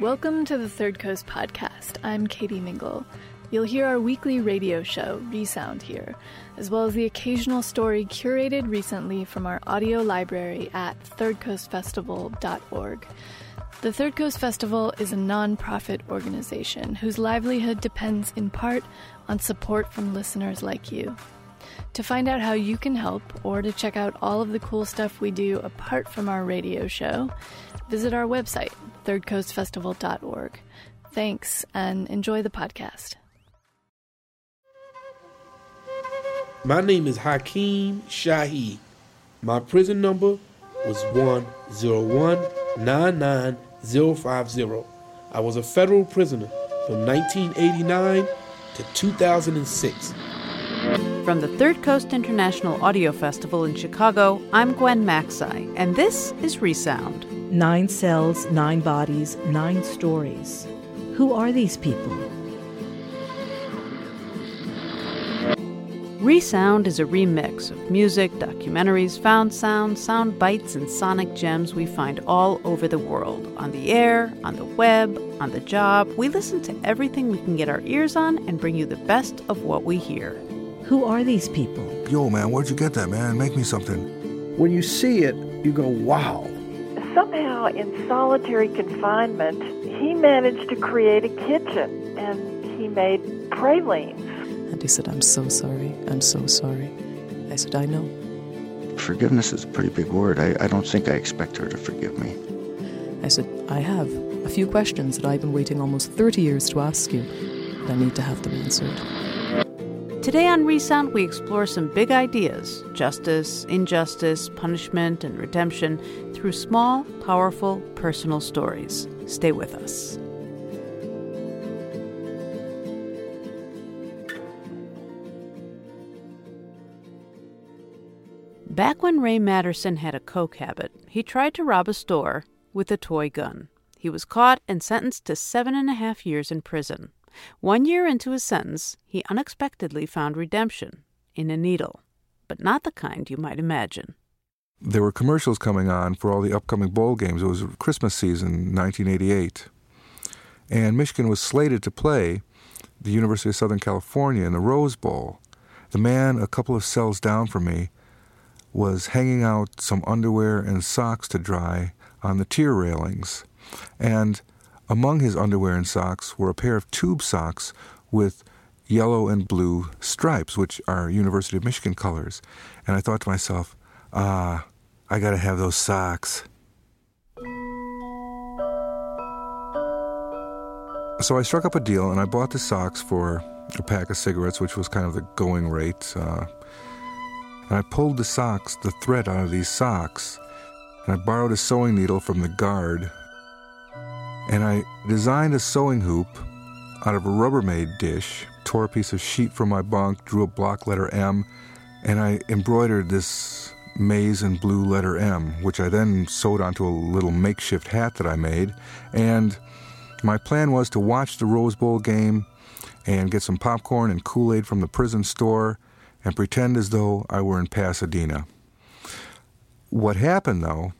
Welcome to the Third Coast Podcast. I'm Katie Mingle. You'll hear our weekly radio show, Resound, here, as well as the occasional story curated recently from our audio library at thirdcoastfestival.org. The Third Coast Festival is a non-profit organization whose livelihood depends in part on support from listeners like you. To find out how you can help or to check out all of the cool stuff we do apart from our radio show, visit our website, thirdcoastfestival.org. Thanks and enjoy the podcast. My name is Hakeem Shahi. My prison number was 101-99050. I was a federal prisoner from 1989 to 2006. From the Third Coast International Audio Festival in Chicago, I'm Gwen Macsai, and this is Resound. Nine cells, nine bodies, nine stories. Who are these people? Resound is a remix of music, documentaries, found sound, sound bites, and sonic gems we find all over the world on the air, on the web, on the job. We listen to everything we can get our ears on and bring you the best of what we hear. Who are these people? Yo, man, where'd you get that, man? Make me something. When you see it, you go, wow. Somehow, in solitary confinement, he managed to create a kitchen and he made pralines. And he said, I'm so sorry. I'm so sorry. I said, I know. Forgiveness is a pretty big word. I, I don't think I expect her to forgive me. I said, I have a few questions that I've been waiting almost 30 years to ask you, but I need to have them answered. Today on Resound, we explore some big ideas justice, injustice, punishment, and redemption through small, powerful, personal stories. Stay with us. Back when Ray Materson had a coke habit, he tried to rob a store with a toy gun. He was caught and sentenced to seven and a half years in prison. One year into his sentence, he unexpectedly found redemption in a needle, but not the kind you might imagine. There were commercials coming on for all the upcoming bowl games. It was Christmas season, 1988. And Michigan was slated to play the University of Southern California in the Rose Bowl. The man a couple of cells down from me was hanging out some underwear and socks to dry on the tier railings. And among his underwear and socks were a pair of tube socks with yellow and blue stripes, which are University of Michigan colors. And I thought to myself, ah, I gotta have those socks. So I struck up a deal and I bought the socks for a pack of cigarettes, which was kind of the going rate. Uh, and I pulled the socks, the thread out of these socks, and I borrowed a sewing needle from the guard and I designed a sewing hoop out of a Rubbermaid dish, tore a piece of sheet from my bunk, drew a block letter M, and I embroidered this maize and blue letter M, which I then sewed onto a little makeshift hat that I made. And my plan was to watch the Rose Bowl game and get some popcorn and Kool Aid from the prison store and pretend as though I were in Pasadena. What happened, though,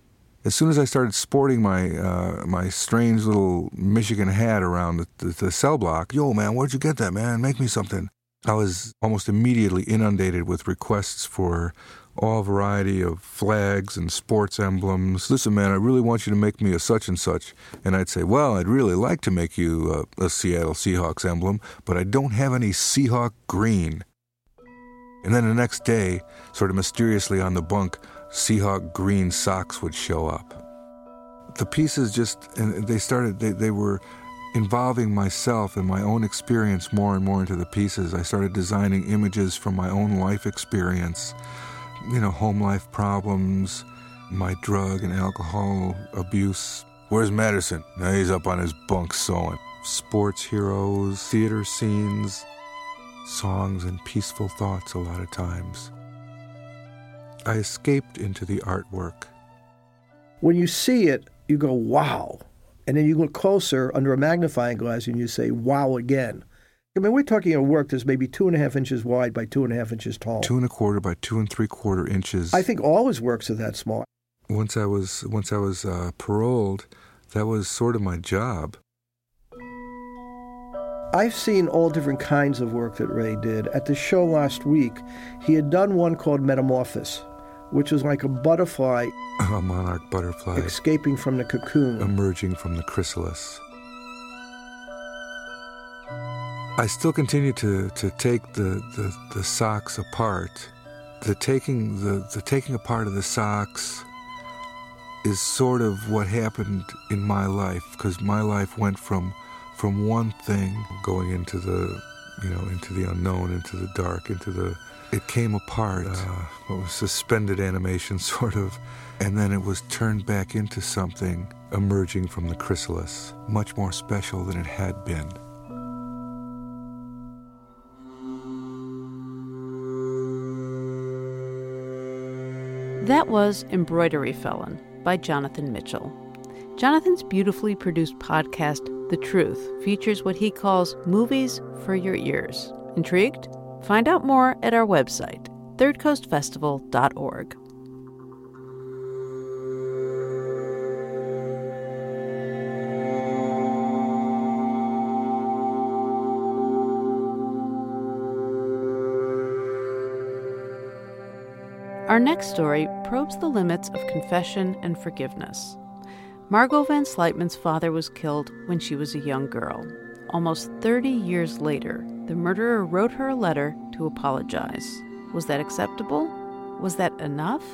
as soon as I started sporting my uh, my strange little Michigan hat around the, the, the, cell block, yo man, where'd you get that, man? Make me something. I was almost immediately inundated with requests for all variety of flags and sports emblems. Listen, man, I really want you to make me a such and such. And I'd say, well, I'd really like to make you a, a Seattle Seahawks emblem, but I don't have any Seahawk green. And then the next day, sort of mysteriously on the bunk, Seahawk green socks would show up. The pieces just, and they started, they, they were involving myself and my own experience more and more into the pieces. I started designing images from my own life experience you know, home life problems, my drug and alcohol abuse. Where's Madison? Now he's up on his bunk sewing. Sports heroes, theater scenes, songs, and peaceful thoughts a lot of times. I escaped into the artwork. When you see it, you go, wow. And then you look closer under a magnifying glass and you say, wow again. I mean, we're talking a work that's maybe two and a half inches wide by two and a half inches tall. Two and a quarter by two and three quarter inches. I think all his works are that small. Once I was once I was uh, paroled, that was sort of my job. I've seen all different kinds of work that Ray did. At the show last week, he had done one called Metamorphosis, which was like a butterfly, a monarch butterfly, escaping from the cocoon, emerging from the chrysalis. I still continue to, to take the, the, the socks apart. The taking the, the taking apart of the socks is sort of what happened in my life because my life went from from one thing going into the you know into the unknown into the dark into the it came apart uh, what was suspended animation sort of and then it was turned back into something emerging from the chrysalis much more special than it had been That was Embroidery Felon by Jonathan Mitchell. Jonathan's beautifully produced podcast, The Truth, features what he calls movies for your ears. Intrigued? Find out more at our website, thirdcoastfestival.org. Our next story probes the limits of confession and forgiveness. Margot Van Sluytman's father was killed when she was a young girl. Almost 30 years later, the murderer wrote her a letter to apologize. Was that acceptable? Was that enough?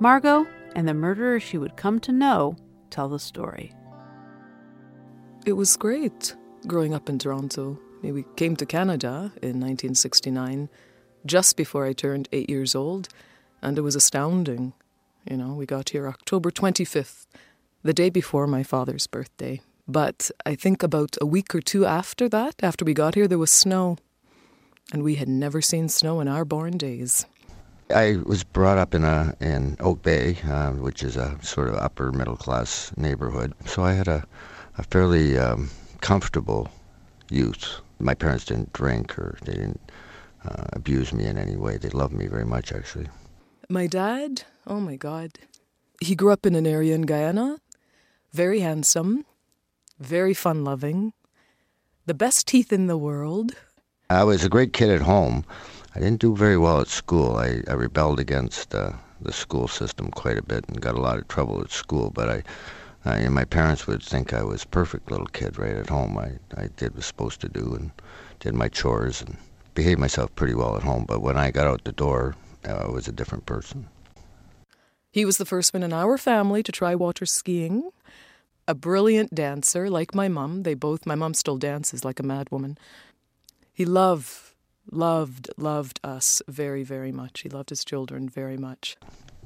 Margot and the murderer she would come to know tell the story. It was great growing up in Toronto. We came to Canada in 1969, just before I turned eight years old and it was astounding. You know, we got here October 25th, the day before my father's birthday. But I think about a week or two after that, after we got here, there was snow. And we had never seen snow in our born days. I was brought up in a in Oak Bay, uh, which is a sort of upper middle class neighborhood. So I had a, a fairly um, comfortable youth. My parents didn't drink or they didn't uh, abuse me in any way. They loved me very much, actually. My dad, oh my God, he grew up in an area in Guyana, very handsome, very fun loving, the best teeth in the world. I was a great kid at home. I didn't do very well at school. I, I rebelled against uh, the school system quite a bit and got a lot of trouble at school. But I, I my parents would think I was a perfect little kid right at home. I, I did what I was supposed to do and did my chores and behaved myself pretty well at home. But when I got out the door, I was a different person. He was the first one in our family to try water skiing. A brilliant dancer, like my mum. They both, my mum still dances like a madwoman. He loved, loved, loved us very, very much. He loved his children very much.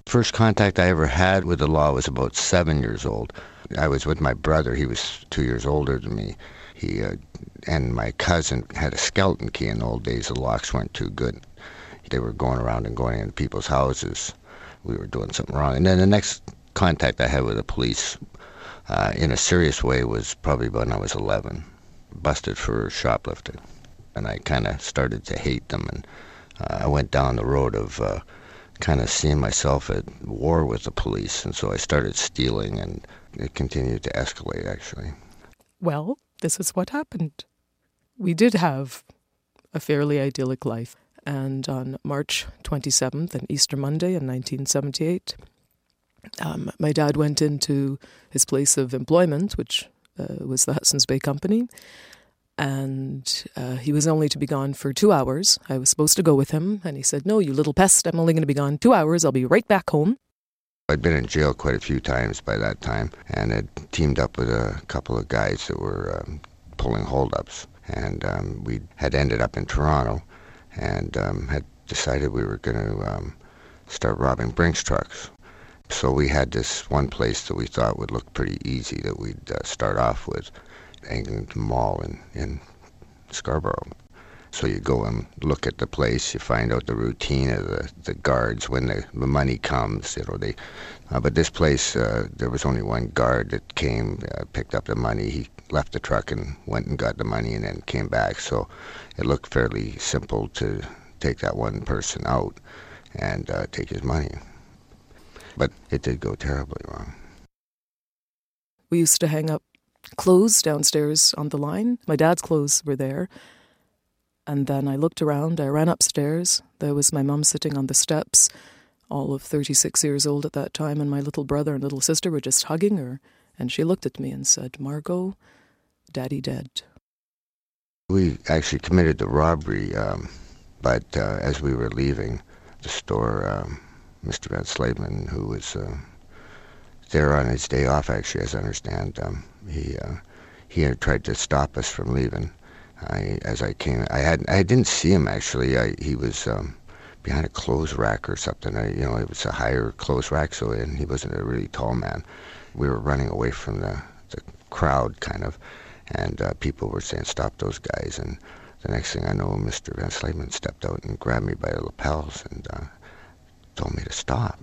First contact I ever had with the law was about seven years old. I was with my brother. He was two years older than me. He uh, and my cousin had a skeleton key in the old days. The locks weren't too good they were going around and going into people's houses. We were doing something wrong. And then the next contact I had with the police uh, in a serious way was probably when I was 11, busted for shoplifting. And I kind of started to hate them. And uh, I went down the road of uh, kind of seeing myself at war with the police. And so I started stealing, and it continued to escalate, actually. Well, this is what happened. We did have a fairly idyllic life And on March 27th, an Easter Monday in 1978, um, my dad went into his place of employment, which uh, was the Hudson's Bay Company, and uh, he was only to be gone for two hours. I was supposed to go with him, and he said, No, you little pest, I'm only going to be gone two hours. I'll be right back home. I'd been in jail quite a few times by that time and had teamed up with a couple of guys that were um, pulling holdups. And um, we had ended up in Toronto and um, had decided we were going to um, start robbing Brinks trucks. So we had this one place that we thought would look pretty easy that we'd uh, start off with, Eglinton Mall in, in Scarborough. So you go and look at the place, you find out the routine of the, the guards when the, the money comes, you know, they, uh, but this place, uh, there was only one guard that came, uh, picked up the money, he left the truck and went and got the money and then came back. So it looked fairly simple to take that one person out and uh, take his money. But it did go terribly wrong. We used to hang up clothes downstairs on the line. My dad's clothes were there. And then I looked around, I ran upstairs. There was my mum sitting on the steps, all of 36 years old at that time, and my little brother and little sister were just hugging her. And she looked at me and said, Margot, Daddy dead. We actually committed the robbery, um, but uh, as we were leaving the store, um, Mr. Van Slavin, who was uh, there on his day off, actually, as I understand, um, he uh, he had tried to stop us from leaving. I, as I came, I had I didn't see him actually. I, he was um, behind a clothes rack or something. I, you know, it was a higher clothes rack, so and he wasn't a really tall man. We were running away from the the crowd, kind of, and uh, people were saying, "Stop those guys!" And the next thing I know, Mr. Van Slavin stepped out and grabbed me by the lapels and uh, told me to stop.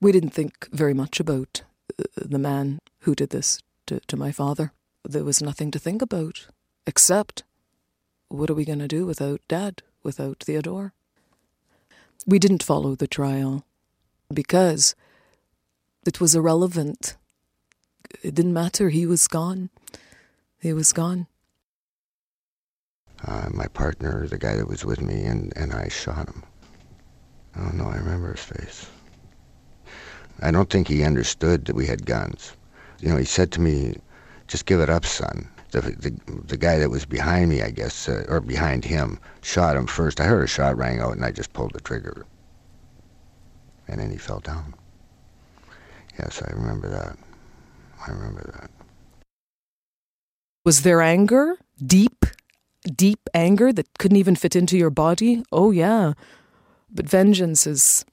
We didn't think very much about uh, the man who did this to, to my father. There was nothing to think about except what are we going to do without Dad, without Theodore? We didn't follow the trial because it was irrelevant. It didn't matter. He was gone. He was gone. Uh, my partner, the guy that was with me, and, and I shot him. Oh know. I remember his face. I don't think he understood that we had guns. You know, he said to me, just give it up, son. The, the, the guy that was behind me, I guess, uh, or behind him, shot him first. I heard a shot rang out, and I just pulled the trigger. And then he fell down. Yes, I remember that. I remember that. Was there anger? Deep, deep anger that couldn't even fit into your body? Oh, yeah. But vengeance is.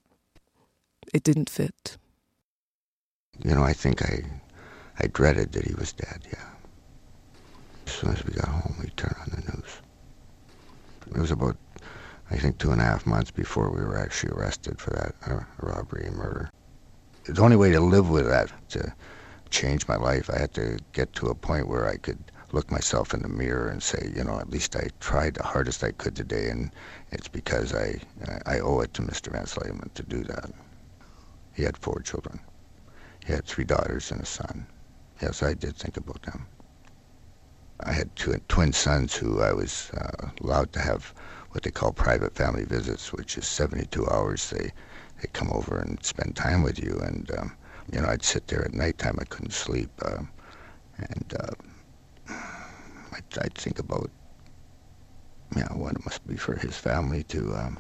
It didn't fit. You know, I think I, I dreaded that he was dead, yeah. As soon as we got home, we turned on the news. It was about, I think, two and a half months before we were actually arrested for that uh, robbery and murder. The only way to live with that, to change my life, I had to get to a point where I could look myself in the mirror and say, you know, at least I tried the hardest I could today, and it's because I I owe it to Mr. Van to do that. He had four children. He had three daughters and a son. Yes, I did think about them. I had two twin sons who I was uh, allowed to have what they call private family visits, which is 72 hours. They they come over and spend time with you, and um, you know I'd sit there at nighttime. I couldn't sleep, uh, and uh, I'd, I'd, think about you know what it must be for his family to. Um,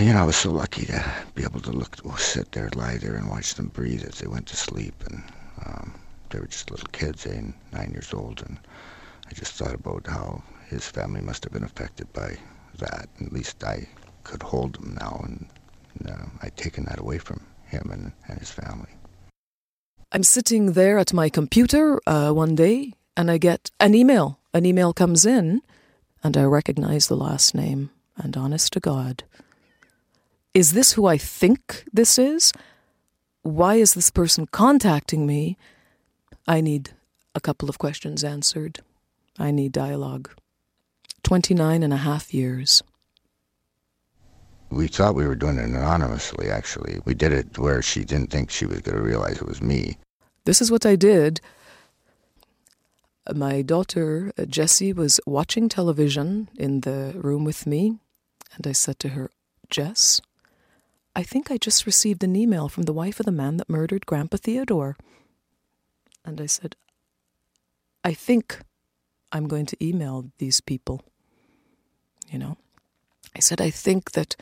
you know, I was so lucky to be able to look, sit there, lie there, and watch them breathe as they went to sleep, and. Um, they were just little kids, eight nine years old, and I just thought about how his family must have been affected by that. At least I could hold him now, and, and uh, I'd taken that away from him and, and his family. I'm sitting there at my computer uh, one day, and I get an email. An email comes in, and I recognize the last name. And honest to God, is this who I think this is? Why is this person contacting me? I need a couple of questions answered. I need dialogue. 29 and a half years. We thought we were doing it anonymously, actually. We did it where she didn't think she was going to realize it was me. This is what I did. My daughter uh, Jessie was watching television in the room with me, and I said to her, Jess, I think I just received an email from the wife of the man that murdered Grandpa Theodore. And I said, I think I'm going to email these people. You know, I said, I think that,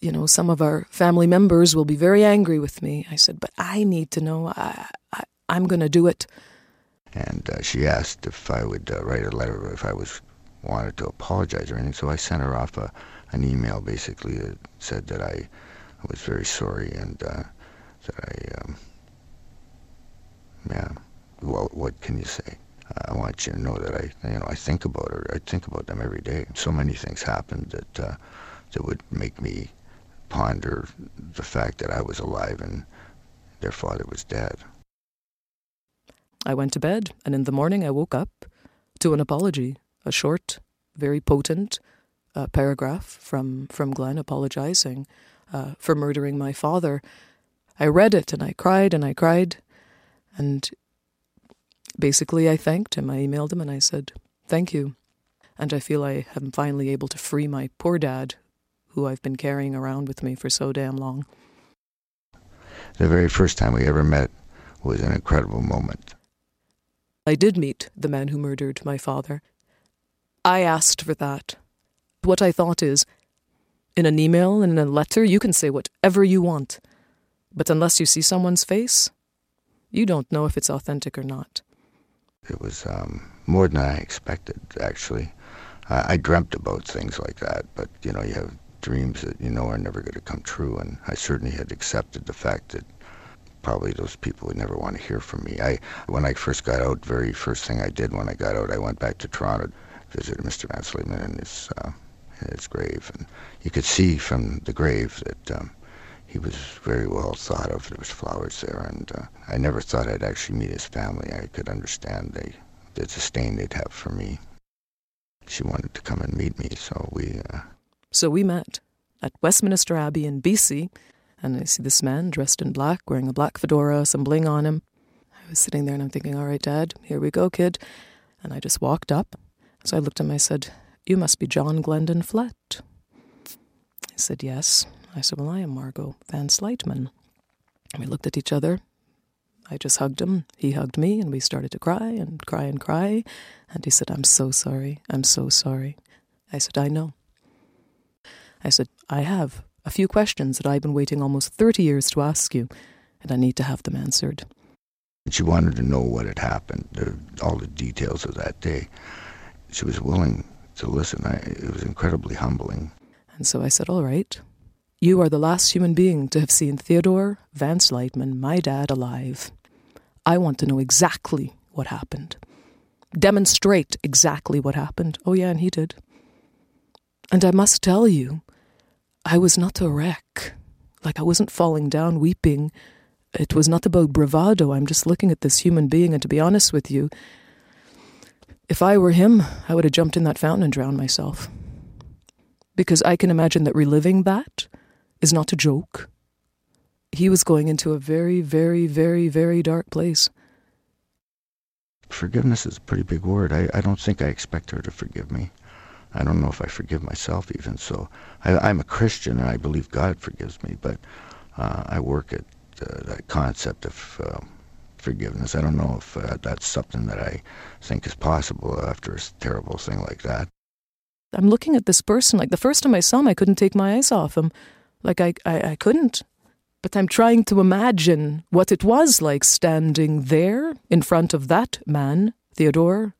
you know, some of our family members will be very angry with me. I said, but I need to know. I, I, I'm going to do it. And uh, she asked if I would uh, write a letter, if I was wanted to apologize or anything. So I sent her off a, an email basically that said that I was very sorry and uh, that I, um, yeah, well, what can you say? I want you to know that I, you know, I think about her. I think about them every day. So many things happened that uh, that would make me ponder the fact that I was alive and their father was dead. I went to bed, and in the morning I woke up to an apology, a short, very potent uh, paragraph from from Glenn apologizing uh, for murdering my father. I read it and I cried and I cried, and basically I thanked him. I emailed him and I said, Thank you. And I feel I am finally able to free my poor dad, who I've been carrying around with me for so damn long. The very first time we ever met was an incredible moment. I did meet the man who murdered my father. I asked for that. What I thought is, in an email and in a letter, you can say whatever you want. But unless you see someone's face, you don't know if it's authentic or not. It was um, more than I expected, actually. I, I dreamt about things like that, but you know, you have dreams that you know are never going to come true, and I certainly had accepted the fact that probably those people would never want to hear from me. I, when I first got out, very first thing I did when I got out, I went back to Toronto, visited Mr. Van Sleepman in his, uh, his grave, and you could see from the grave that um, he was very well thought of. There was flowers there, and uh, I never thought I'd actually meet his family. I could understand the, the disdain they'd have for me. She wanted to come and meet me, so we. Uh, so we met at Westminster Abbey in BC, and I see this man dressed in black, wearing a black fedora, some bling on him. I was sitting there and I'm thinking, all right, Dad, here we go, kid. And I just walked up. So I looked at him, I said, You must be John Glendon Flett. He said, Yes. I said, Well, I am Margot Van Sluytman. And we looked at each other. I just hugged him. He hugged me, and we started to cry and cry and cry. And he said, I'm so sorry. I'm so sorry. I said, I know. I said, I have a few questions that I've been waiting almost 30 years to ask you, and I need to have them answered. She wanted to know what had happened, all the details of that day. She was willing to listen. I, it was incredibly humbling. And so I said, All right, you are the last human being to have seen Theodore Van Sluytman, my dad, alive. I want to know exactly what happened. Demonstrate exactly what happened. Oh, yeah, and he did. And I must tell you, I was not a wreck. Like I wasn't falling down weeping. It was not about bravado. I'm just looking at this human being, and to be honest with you, if I were him, I would have jumped in that fountain and drowned myself. Because I can imagine that reliving that is not a joke. He was going into a very, very, very, very dark place. Forgiveness is a pretty big word. I, I don't think I expect her to forgive me. I don't know if I forgive myself even. So I, am a Christian and I believe God forgives me, but uh, I work at uh, that concept of uh, forgiveness. I don't know if uh, that's something that I think is possible after a terrible thing like that. I'm looking at this person. Like the first time I saw him, I couldn't take my eyes off him. Like I, I, I couldn't. But I'm trying to imagine what it was like standing there in front of that man, Theodore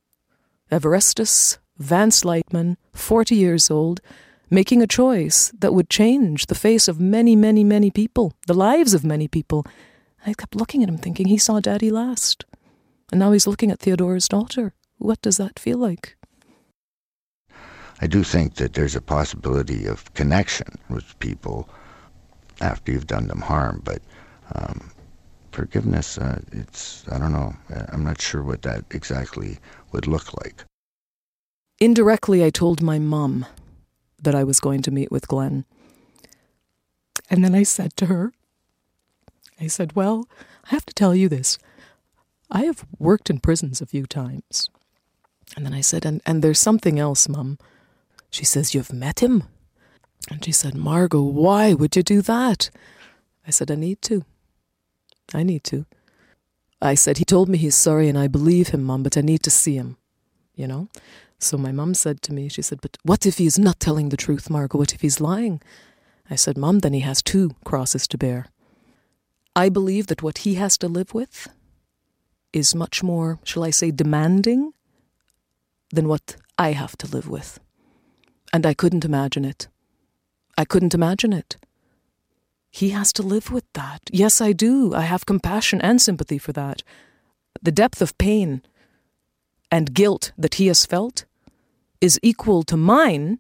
Everestus Van Sluytman, 40 years old, making a choice that would change the face of many, many, many people, the lives of many people. I kept looking at him thinking he saw Daddy last. And now he's looking at Theodora's daughter. What does that feel like? I do think that there's a possibility of connection with people after you've done them harm, but um, forgiveness, uh, it's, I don't know, I'm not sure what that exactly would look like. Indirectly, I told my mum that I was going to meet with Glenn. And then I said to her, I said, Well, I have to tell you this. I have worked in prisons a few times. And then I said, And, and there's something else, Mum. She says, You've met him? And she said, Margot, why would you do that? I said, I need to. I need to. I said, He told me he's sorry and I believe him, Mum, but I need to see him. You know? So my mum said to me, She said, But what if he's not telling the truth, Margot? What if he's lying? I said, Mum, then he has two crosses to bear. I believe that what he has to live with is much more, shall I say, demanding than what I have to live with. And I couldn't imagine it. I couldn't imagine it. He has to live with that. Yes, I do. I have compassion and sympathy for that. The depth of pain and guilt that he has felt is equal to mine,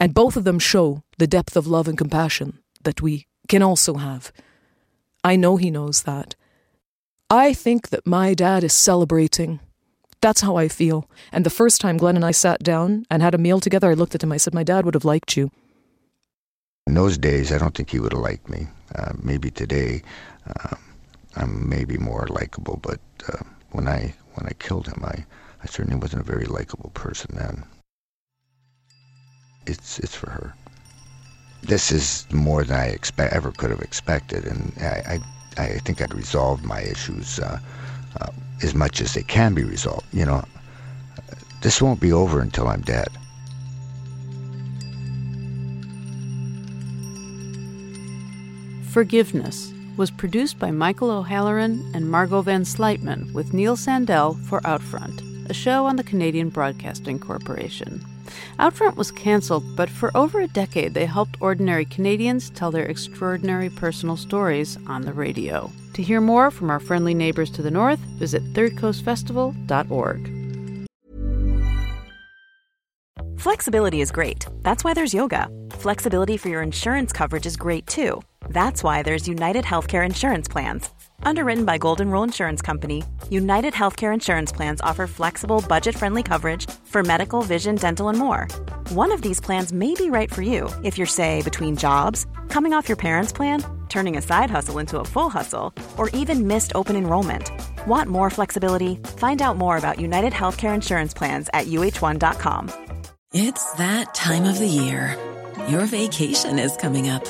and both of them show the depth of love and compassion that we can also have. I know he knows that. I think that my dad is celebrating. That's how I feel. And the first time Glenn and I sat down and had a meal together, I looked at him. I said, My dad would have liked you. In those days, I don't think he would have liked me. Uh, maybe today, uh, I'm maybe more likable. But uh, when I when I killed him, I, I certainly wasn't a very likable person then. It's it's for her. This is more than I expect ever could have expected, and I I, I think I'd resolved my issues uh, uh, as much as they can be resolved. You know, this won't be over until I'm dead. Forgiveness was produced by Michael O'Halloran and Margot Van Sluytman with Neil Sandell for Outfront, a show on the Canadian Broadcasting Corporation. Outfront was canceled, but for over a decade they helped ordinary Canadians tell their extraordinary personal stories on the radio. To hear more from our friendly neighbors to the north, visit thirdcoastfestival.org. Flexibility is great. That's why there's yoga. Flexibility for your insurance coverage is great too. That's why there's United Healthcare Insurance Plans. Underwritten by Golden Rule Insurance Company, United Healthcare Insurance Plans offer flexible, budget friendly coverage for medical, vision, dental, and more. One of these plans may be right for you if you're, say, between jobs, coming off your parents' plan, turning a side hustle into a full hustle, or even missed open enrollment. Want more flexibility? Find out more about United Healthcare Insurance Plans at uh1.com. It's that time of the year. Your vacation is coming up.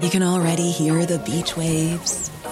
You can already hear the beach waves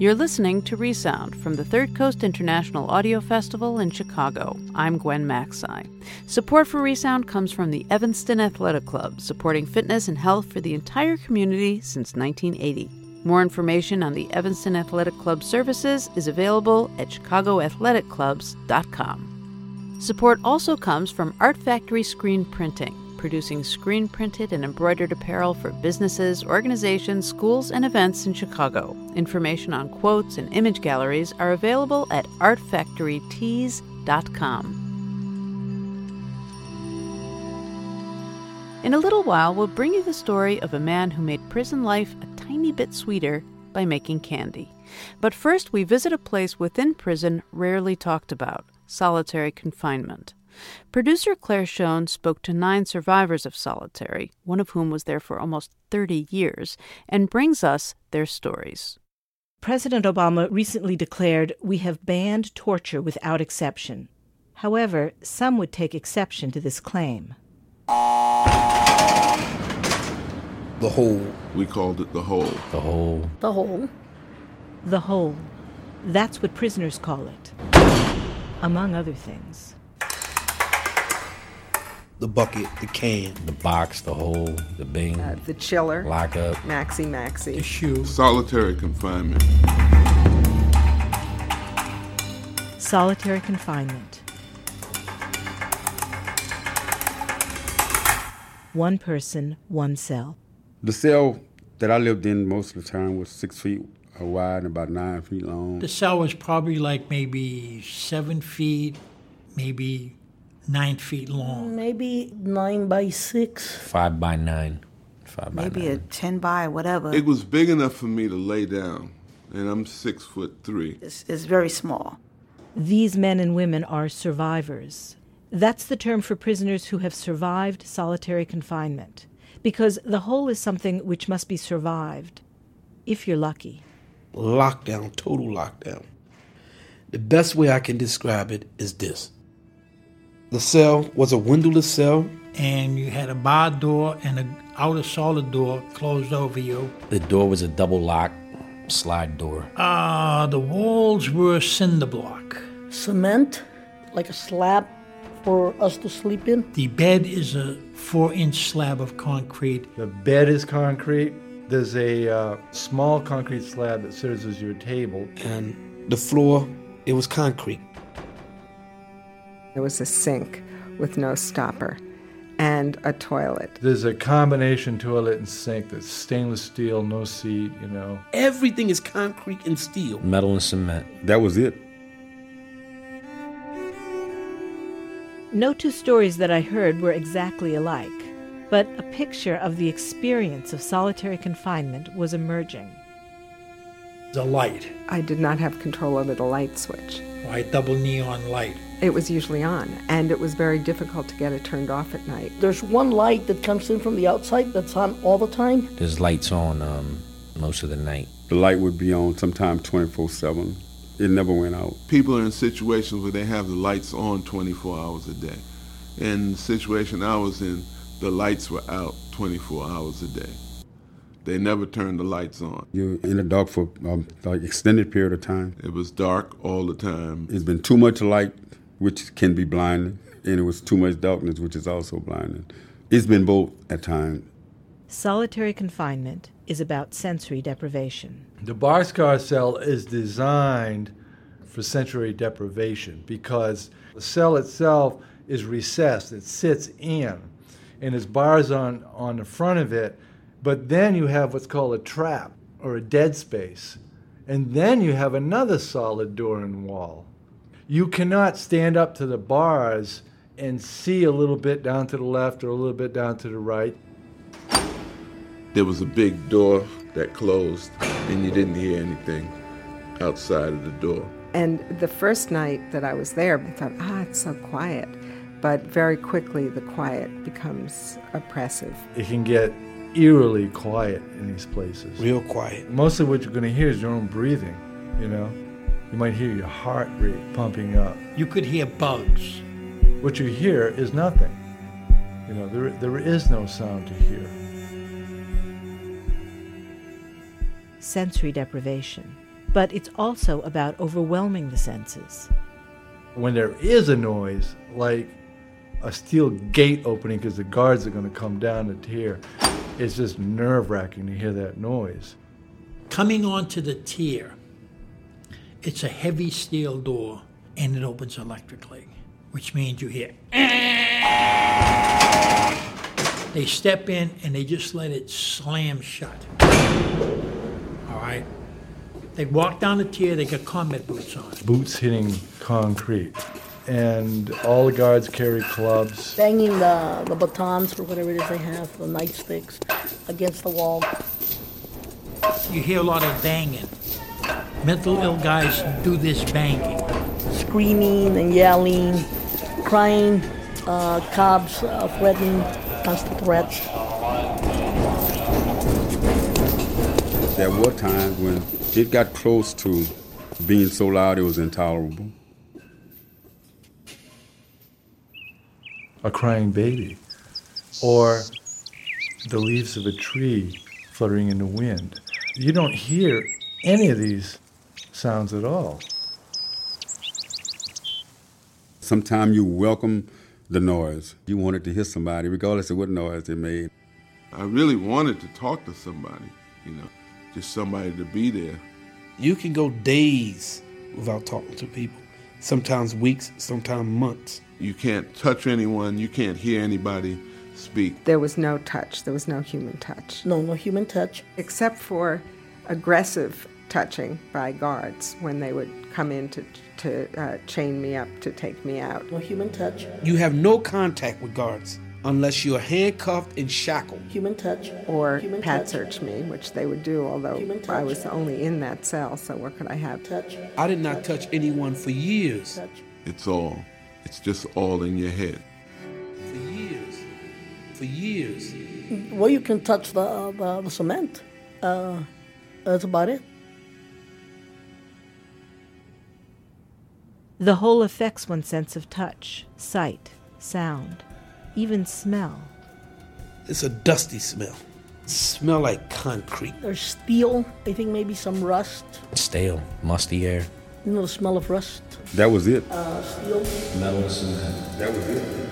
You're listening to Resound from the Third Coast International Audio Festival in Chicago. I'm Gwen Macsai. Support for Resound comes from the Evanston Athletic Club, supporting fitness and health for the entire community since 1980. More information on the Evanston Athletic Club services is available at chicagoathleticclubs.com. Support also comes from Art Factory Screen Printing producing screen printed and embroidered apparel for businesses, organizations, schools, and events in Chicago. Information on quotes and image galleries are available at artfactorytees.com. In a little while, we'll bring you the story of a man who made prison life a tiny bit sweeter by making candy. But first, we visit a place within prison rarely talked about solitary confinement. Producer Claire Schoen spoke to nine survivors of solitary, one of whom was there for almost 30 years, and brings us their stories. President Obama recently declared we have banned torture without exception. However, some would take exception to this claim. The hole. We called it the hole. The hole. The hole. The hole. That's what prisoners call it, among other things the bucket, the can, the box, the hole, the bing, uh, the chiller, lockup, maxi maxi, the shoe, solitary confinement. Solitary confinement. One person, one cell. The cell that I lived in most of the time was six feet wide and about nine feet long. The cell was probably like maybe seven feet, maybe nine feet long. Maybe nine by six. Five by nine. Five by Maybe a 10 by whatever. It was big enough for me to lay down, and I'm six foot three. It's, it's very small. These men and women are survivors. That's the term for prisoners who have survived solitary confinement, because the whole is something which must be survived, if you're lucky. Lockdown, total lockdown. The best way I can describe it is this the cell was a windowless cell. And you had a bar door and an outer solid door closed over you. The door was a double lock slide door. Uh, the walls were cinder block. Cement, like a slab for us to sleep in. The bed is a four inch slab of concrete. The bed is concrete. There's a uh, small concrete slab that serves as your table. And the floor, it was concrete. There was a sink with no stopper and a toilet. There's a combination toilet and sink that's stainless steel, no seat, you know. Everything is concrete and steel. Metal and cement. That was it. No two stories that I heard were exactly alike, but a picture of the experience of solitary confinement was emerging. The light. I did not have control over the light switch. White double neon light. It was usually on, and it was very difficult to get it turned off at night. There's one light that comes in from the outside that's on all the time. There's lights on um, most of the night. The light would be on sometimes 24 7. It never went out. People are in situations where they have the lights on 24 hours a day. In the situation I was in, the lights were out 24 hours a day. They never turned the lights on. You're in the dark for um, like extended period of time. It was dark all the time. It's been too much light, which can be blinding, and it was too much darkness, which is also blinding. It's been both at times. Solitary confinement is about sensory deprivation. The boxcar cell is designed for sensory deprivation because the cell itself is recessed, it sits in, and there's bars on, on the front of it, but then you have what's called a trap or a dead space, and then you have another solid door and wall. You cannot stand up to the bars and see a little bit down to the left or a little bit down to the right. There was a big door that closed, and you didn't hear anything outside of the door. And the first night that I was there, I thought, ah, it's so quiet. But very quickly, the quiet becomes oppressive. It can get eerily quiet in these places. Real quiet. Mostly what you're going to hear is your own breathing, you know? You might hear your heart rate pumping up. You could hear bugs. What you hear is nothing. You know, there, there is no sound to hear. Sensory deprivation. But it's also about overwhelming the senses. When there is a noise, like a steel gate opening because the guards are going to come down to tier, it's just nerve wracking to hear that noise. Coming onto the tier, it's a heavy steel door and it opens electrically, which means you hear. They step in and they just let it slam shut. All right? They walk down the tier, they got combat boots on. Boots hitting concrete. And all the guards carry clubs. Banging the, the batons or whatever it is they have, the nightsticks, against the wall. You hear a lot of banging. Mental ill guys do this banging. Screaming and yelling, crying, uh, cops uh, threatening, constant threats. There were times when it got close to being so loud it was intolerable. A crying baby, or the leaves of a tree fluttering in the wind. You don't hear any of these sounds at all. Sometimes you welcome the noise. You wanted to hear somebody, regardless of what noise they made. I really wanted to talk to somebody, you know, just somebody to be there. You can go days without talking to people, sometimes weeks, sometimes months. You can't touch anyone, you can't hear anybody speak. There was no touch, there was no human touch. No, no human touch. Except for aggressive touching by guards when they would come in to, to uh, chain me up to take me out. No human touch. You have no contact with guards unless you're handcuffed and shackled. Human touch. Or human pat touch. search me, which they would do, although I was only in that cell, so what could I have? Touch. I did not touch anyone for years. Touch. It's all. It's just all in your head. For years. For years. Well, you can touch the, uh, the, the cement. Uh, that's about it. The hole affects one's sense of touch, sight, sound, even smell. It's a dusty smell. Smell like concrete. There's steel. I think maybe some rust. Stale, musty air. You know the smell of rust. That was it. Uh, steel. Metal cement. That was it.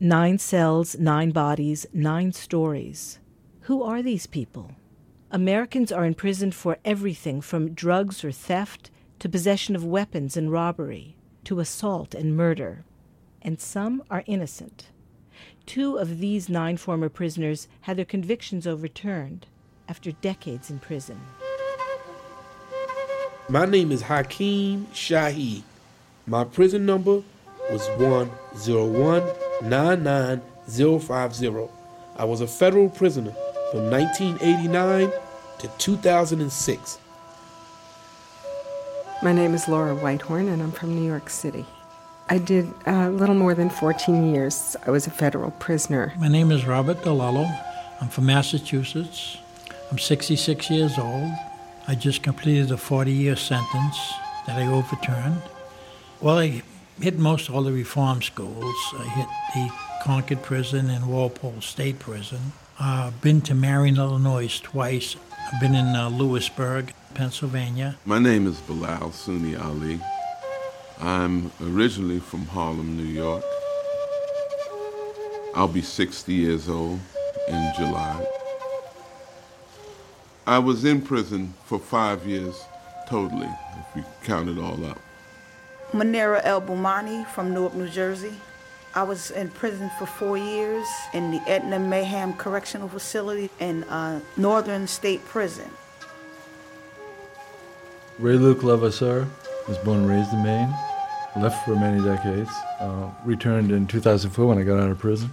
Nine cells, nine bodies, nine stories. Who are these people? Americans are imprisoned for everything from drugs or theft to possession of weapons and robbery to assault and murder. And some are innocent. Two of these nine former prisoners had their convictions overturned after decades in prison. My name is Hakeem Shahi. My prison number was 101-99050. I was a federal prisoner from 1989 to 2006. My name is Laura Whitehorn, and I'm from New York City. I did a little more than 14 years. I was a federal prisoner. My name is Robert Dellelo. I'm from Massachusetts. I'm 66 years old. I just completed a 40 year sentence that I overturned. Well, I hit most all the reform schools. I hit the Concord Prison and Walpole State Prison. I've uh, been to Marion, Illinois twice. I've been in uh, Lewisburg, Pennsylvania. My name is Bilal Sunni Ali. I'm originally from Harlem, New York. I'll be 60 years old in July. I was in prison for five years totally, if we count it all up. Manera El Boumani from Newark, New Jersey. I was in prison for four years in the Edna Mahan Correctional Facility in uh, Northern State Prison. Ray Luc Levasseur was born and raised in Maine, left for many decades, uh, returned in 2004 when I got out of prison.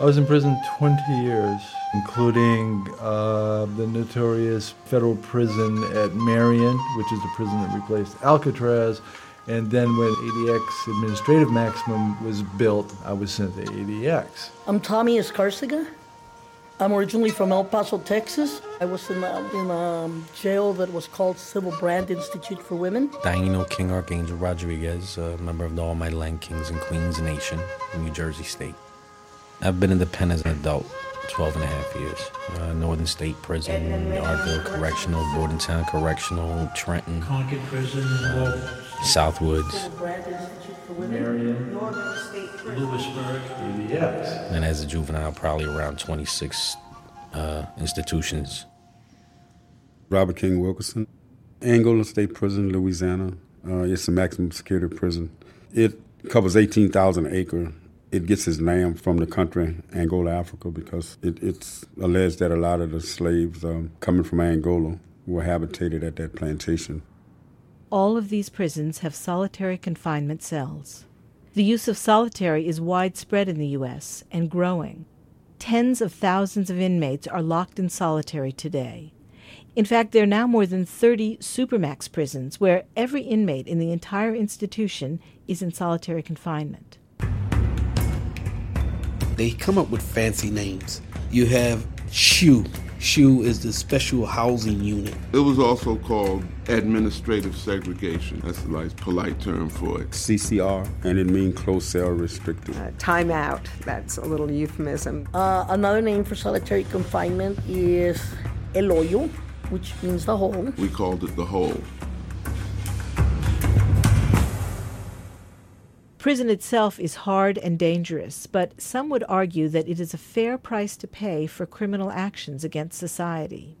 I was in prison 20 years, including uh, the notorious federal prison at Marion, which is the prison that replaced Alcatraz. And then when ADX administrative maximum was built, I was sent to ADX. I'm Tommy Escarcega. I'm originally from El Paso, Texas. I was in a, in a jail that was called Sybil Brand Institute for Women. Daino King Archangel Rodriguez, a member of the Almighty Latin Kings and Queens Nation in New Jersey State. I've been in the pen as an adult 12 and a half years. Uh, Northern State Prison, Yardville Correctional, Bordentown Correctional, Trenton. Concord Prison, uh, Southwoods. Marion, Lewisburg. ADX. And as a juvenile, probably around 26 uh, institutions. Robert King Wilkerson, Angola State Prison, Louisiana. Uh, it's a maximum security prison. It covers 18,000 acre. It gets its name from the country Angola, Africa, because it, it's alleged that a lot of the slaves um, coming from Angola were habitated at that plantation. All of these prisons have solitary confinement cells. The use of solitary is widespread in the U.S. and growing. Tens of thousands of inmates are locked in solitary today. In fact, there are now more than 30 supermax prisons where every inmate in the entire institution is in solitary confinement. They come up with fancy names. You have SHU. SHU is the Special Housing Unit. It was also called administrative segregation. That's a nice polite term for it. CCR, and it means closed cell restricted. Uh, time out, that's a little euphemism. Uh, another name for solitary confinement is El Hoyo, which means the hole. We called it the hole. Prison itself is hard and dangerous, but some would argue that it is a fair price to pay for criminal actions against society.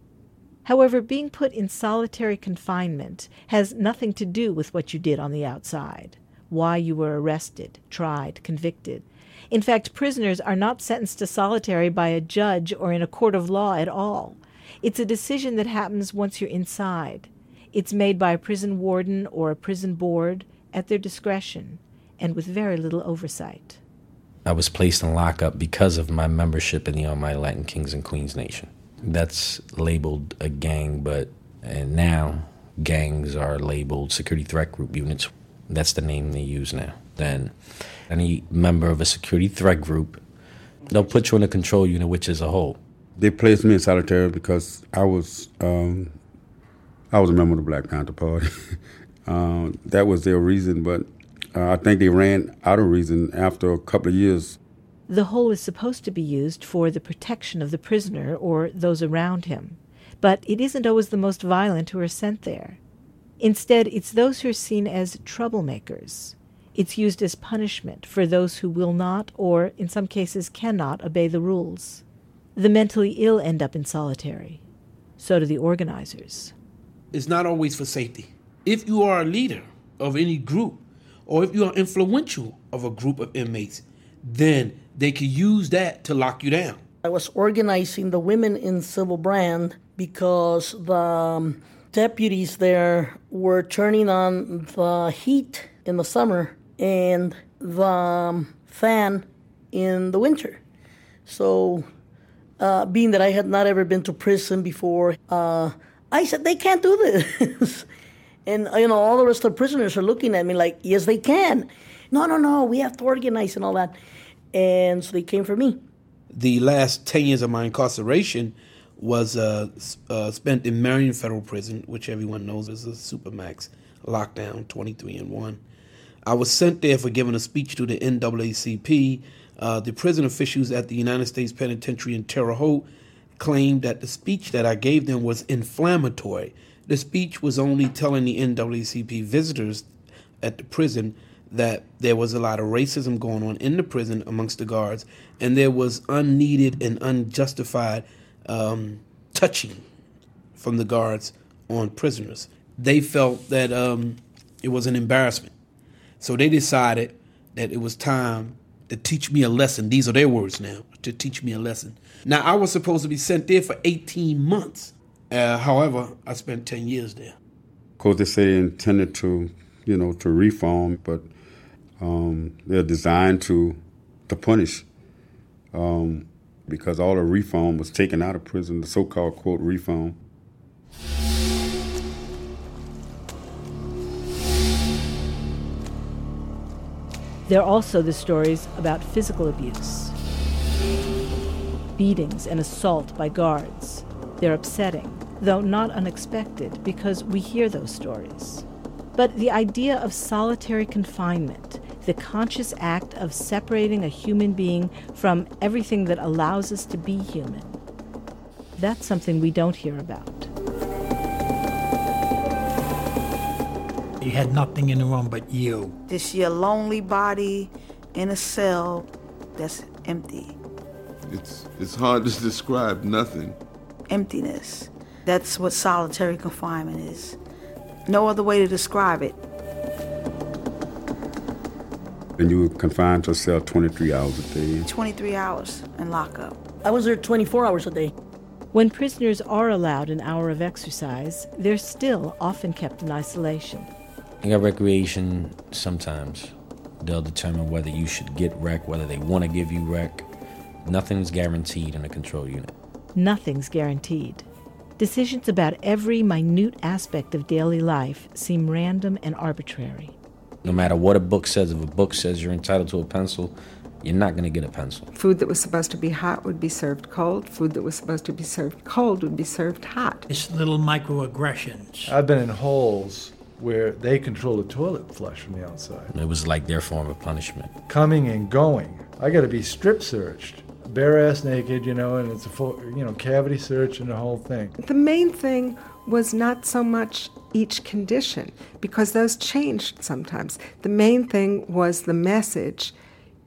However, being put in solitary confinement has nothing to do with what you did on the outside, why you were arrested, tried, convicted. In fact, prisoners are not sentenced to solitary by a judge or in a court of law at all. It's a decision that happens once you're inside. It's made by a prison warden or a prison board at their discretion and with very little oversight. I was placed in lockup because of my membership in the Almighty Latin Kings and Queens Nation. That's labeled a gang, but and now gangs are labeled security threat group units. That's the name they use now. Then any member of a security threat group, they'll put you in a control unit, which is a hole. They placed me in solitary because I was um, I was a member of the Black Panther Party. um, that was their reason, but uh, I think they ran out of reason after a couple of years. The hole is supposed to be used for the protection of the prisoner or those around him, but it isn't always the most violent who are sent there. Instead, it's those who are seen as troublemakers. It's used as punishment for those who will not, or in some cases cannot, obey the rules. The mentally ill end up in solitary. So do the organizers. It's not always for safety. If you are a leader of any group, or if you are influential of a group of inmates, then they can use that to lock you down. I was organizing the women in Sybil Brand because the um, deputies there were turning on the heat in the summer and the um, fan in the winter. So, uh, being that I had not ever been to prison before, uh, I said, they can't do this. And you know, all the rest of the prisoners are looking at me like, yes, they can. No, no, no, we have to organize and all that. And so they came for me. The last 10 years of my incarceration was uh, uh, spent in Marion Federal Prison, which everyone knows is a supermax lockdown, 23 and 1. I was sent there for giving a speech to the NAACP. Uh, the prison officials at the United States Penitentiary in Terre Haute claimed that the speech that I gave them was inflammatory the speech was only telling the NAACP visitors at the prison that there was a lot of racism going on in the prison amongst the guards, and there was unneeded and unjustified um, touching from the guards on prisoners. They felt that um, it was an embarrassment. So they decided that it was time to teach me a lesson. These are their words now to teach me a lesson. Now, I was supposed to be sent there for 18 months. Uh, however, I spent 10 years there. Of course, they say intended to, you know, to reform, but um, they're designed to to punish um, because all the reform was taken out of prison, the so-called quote reform. There are also the stories about physical abuse, beatings and assault by guards. They're upsetting though not unexpected because we hear those stories. But the idea of solitary confinement, the conscious act of separating a human being from everything that allows us to be human, that's something we don't hear about. You had nothing in the room but you. To your lonely body in a cell that's empty. It's, it's hard to describe nothing. Emptiness. That's what solitary confinement is. No other way to describe it. And you were confined to a cell 23 hours a day? 23 hours in lockup. I was there 24 hours a day. When prisoners are allowed an hour of exercise, they're still often kept in isolation. You got recreation sometimes. They'll determine whether you should get rec, whether they want to give you rec. Nothing's guaranteed in a control unit. Nothing's guaranteed. Decisions about every minute aspect of daily life seem random and arbitrary. No matter what a book says, if a book says you're entitled to a pencil, you're not going to get a pencil. Food that was supposed to be hot would be served cold. Food that was supposed to be served cold would be served hot. It's little microaggressions. I've been in holes where they control the toilet flush from the outside. It was like their form of punishment. Coming and going. I got to be strip searched bare ass naked, you know, and it's a full, you know, cavity search and the whole thing. The main thing was not so much each condition, because those changed sometimes. The main thing was the message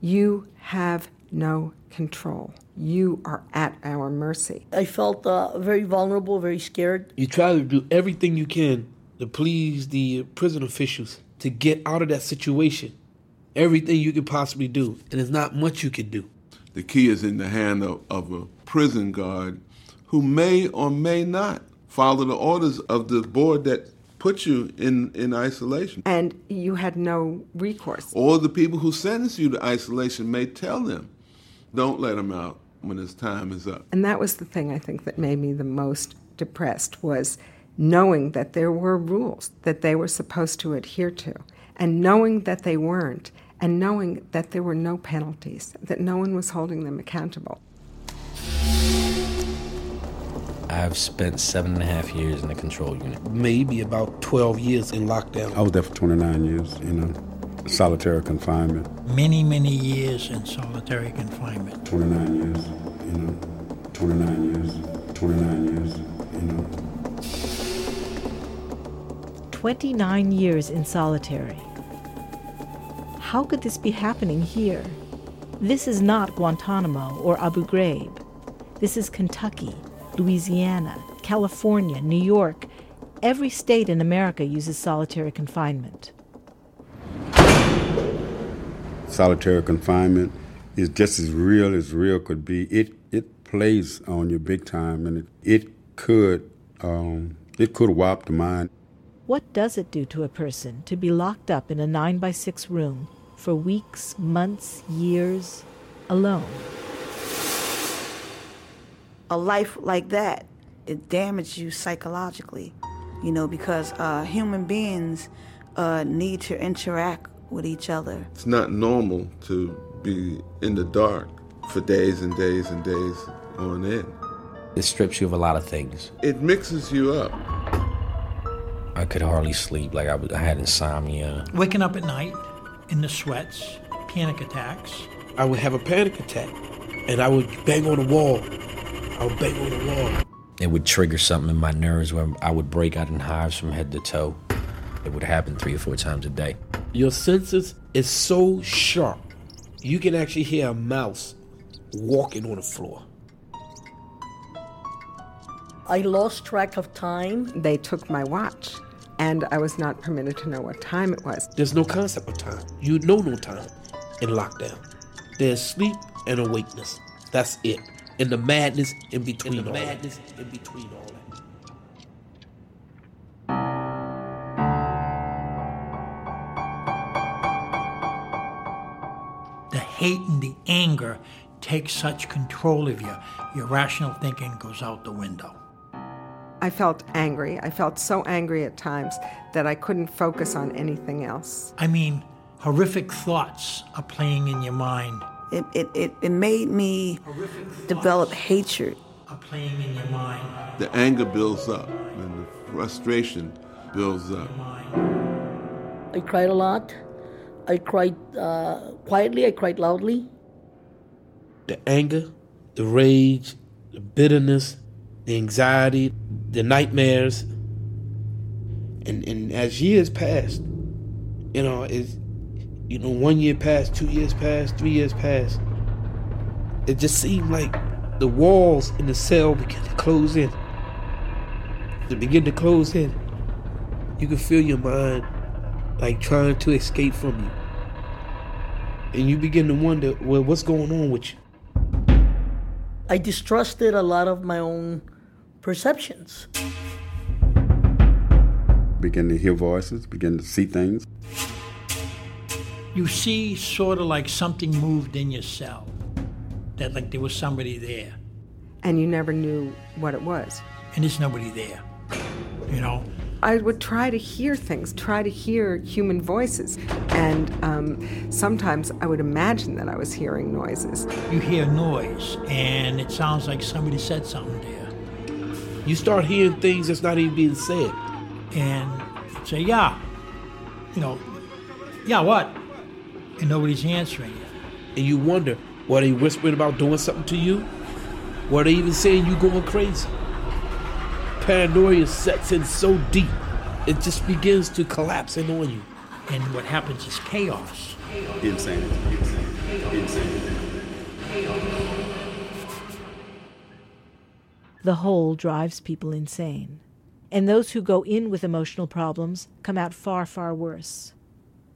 you have no control. You are at our mercy. I felt uh, very vulnerable, very scared. You try to do everything you can to please the prison officials to get out of that situation. Everything you can possibly do, and there's not much you can do the key is in the hand of, of a prison guard who may or may not follow the orders of the board that put you in, in isolation. And you had no recourse. Or the people who sentence you to isolation may tell them, don't let them out when his time is up. And that was the thing I think that made me the most depressed was knowing that there were rules that they were supposed to adhere to and knowing that they weren't and knowing that there were no penalties, that no one was holding them accountable. I've spent seven and a half years in the control unit. Maybe about 12 years in lockdown. I was there for 29 years, you know, solitary confinement. Many, many years in solitary confinement. 29 years, you know, 29 years, 29 years, you know. 29 years in solitary. How could this be happening here? This is not Guantanamo or Abu Ghraib. This is Kentucky, Louisiana, California, New York. Every state in America uses solitary confinement. Solitary confinement is just as real as real could be. It it plays on you big time, and it, it could um, it could wipe the mind. What does it do to a person to be locked up in a 9 by 6 room for weeks, months, years, alone? A life like that, it damages you psychologically, you know, because uh, human beings uh, need to interact with each other. It's not normal to be in the dark for days and days and days on end. It strips you of a lot of things. It mixes you up. I could hardly sleep. Like I, I had insomnia. Waking up at night in the sweats, panic attacks. I would have a panic attack and I would bang on the wall. I would bang on the wall. It would trigger something in my nerves where I would break out in hives from head to toe. It would happen three or four times a day. Your senses is so sharp. You can actually hear a mouse walking on the floor. I lost track of time. They took my watch, and I was not permitted to know what time it was. There's no concept of time. You know no time in lockdown. There's sleep and awakeness. That's it. And the madness in between the all madness that. in between all that. The hate and the anger take such control of you, your rational thinking goes out the window. I felt angry. I felt so angry at times that I couldn't focus on anything else. I mean, horrific thoughts are playing in your mind. It, it, it, it made me horrific develop hatred. Are playing in your mind. The anger builds up and the frustration builds up. I cried a lot. I cried uh, quietly, I cried loudly. The anger, the rage, the bitterness, the anxiety, the nightmares. And and as years passed, you know, is you know, one year passed, two years passed, three years passed. It just seemed like the walls in the cell began to close in. They begin to close in. You could feel your mind like trying to escape from you. And you begin to wonder, well, what's going on with you? I distrusted a lot of my own perceptions. Begin to hear voices, begin to see things. You see sort of like something moved in your cell, that like there was somebody there. And you never knew what it was. And there's nobody there, you know? I would try to hear things, try to hear human voices. And um, sometimes I would imagine that I was hearing noises. You hear noise, and it sounds like somebody said something there. You start hearing things that's not even being said. And say, yeah. You know, yeah, what? And nobody's answering you. And you wonder, were they whispering about doing something to you? Were they even saying you going crazy? paranoia sets in so deep, it just begins to collapse in on you. And what happens is chaos. Insanity. Insanity. The hole drives people insane. And those who go in with emotional problems come out far, far worse.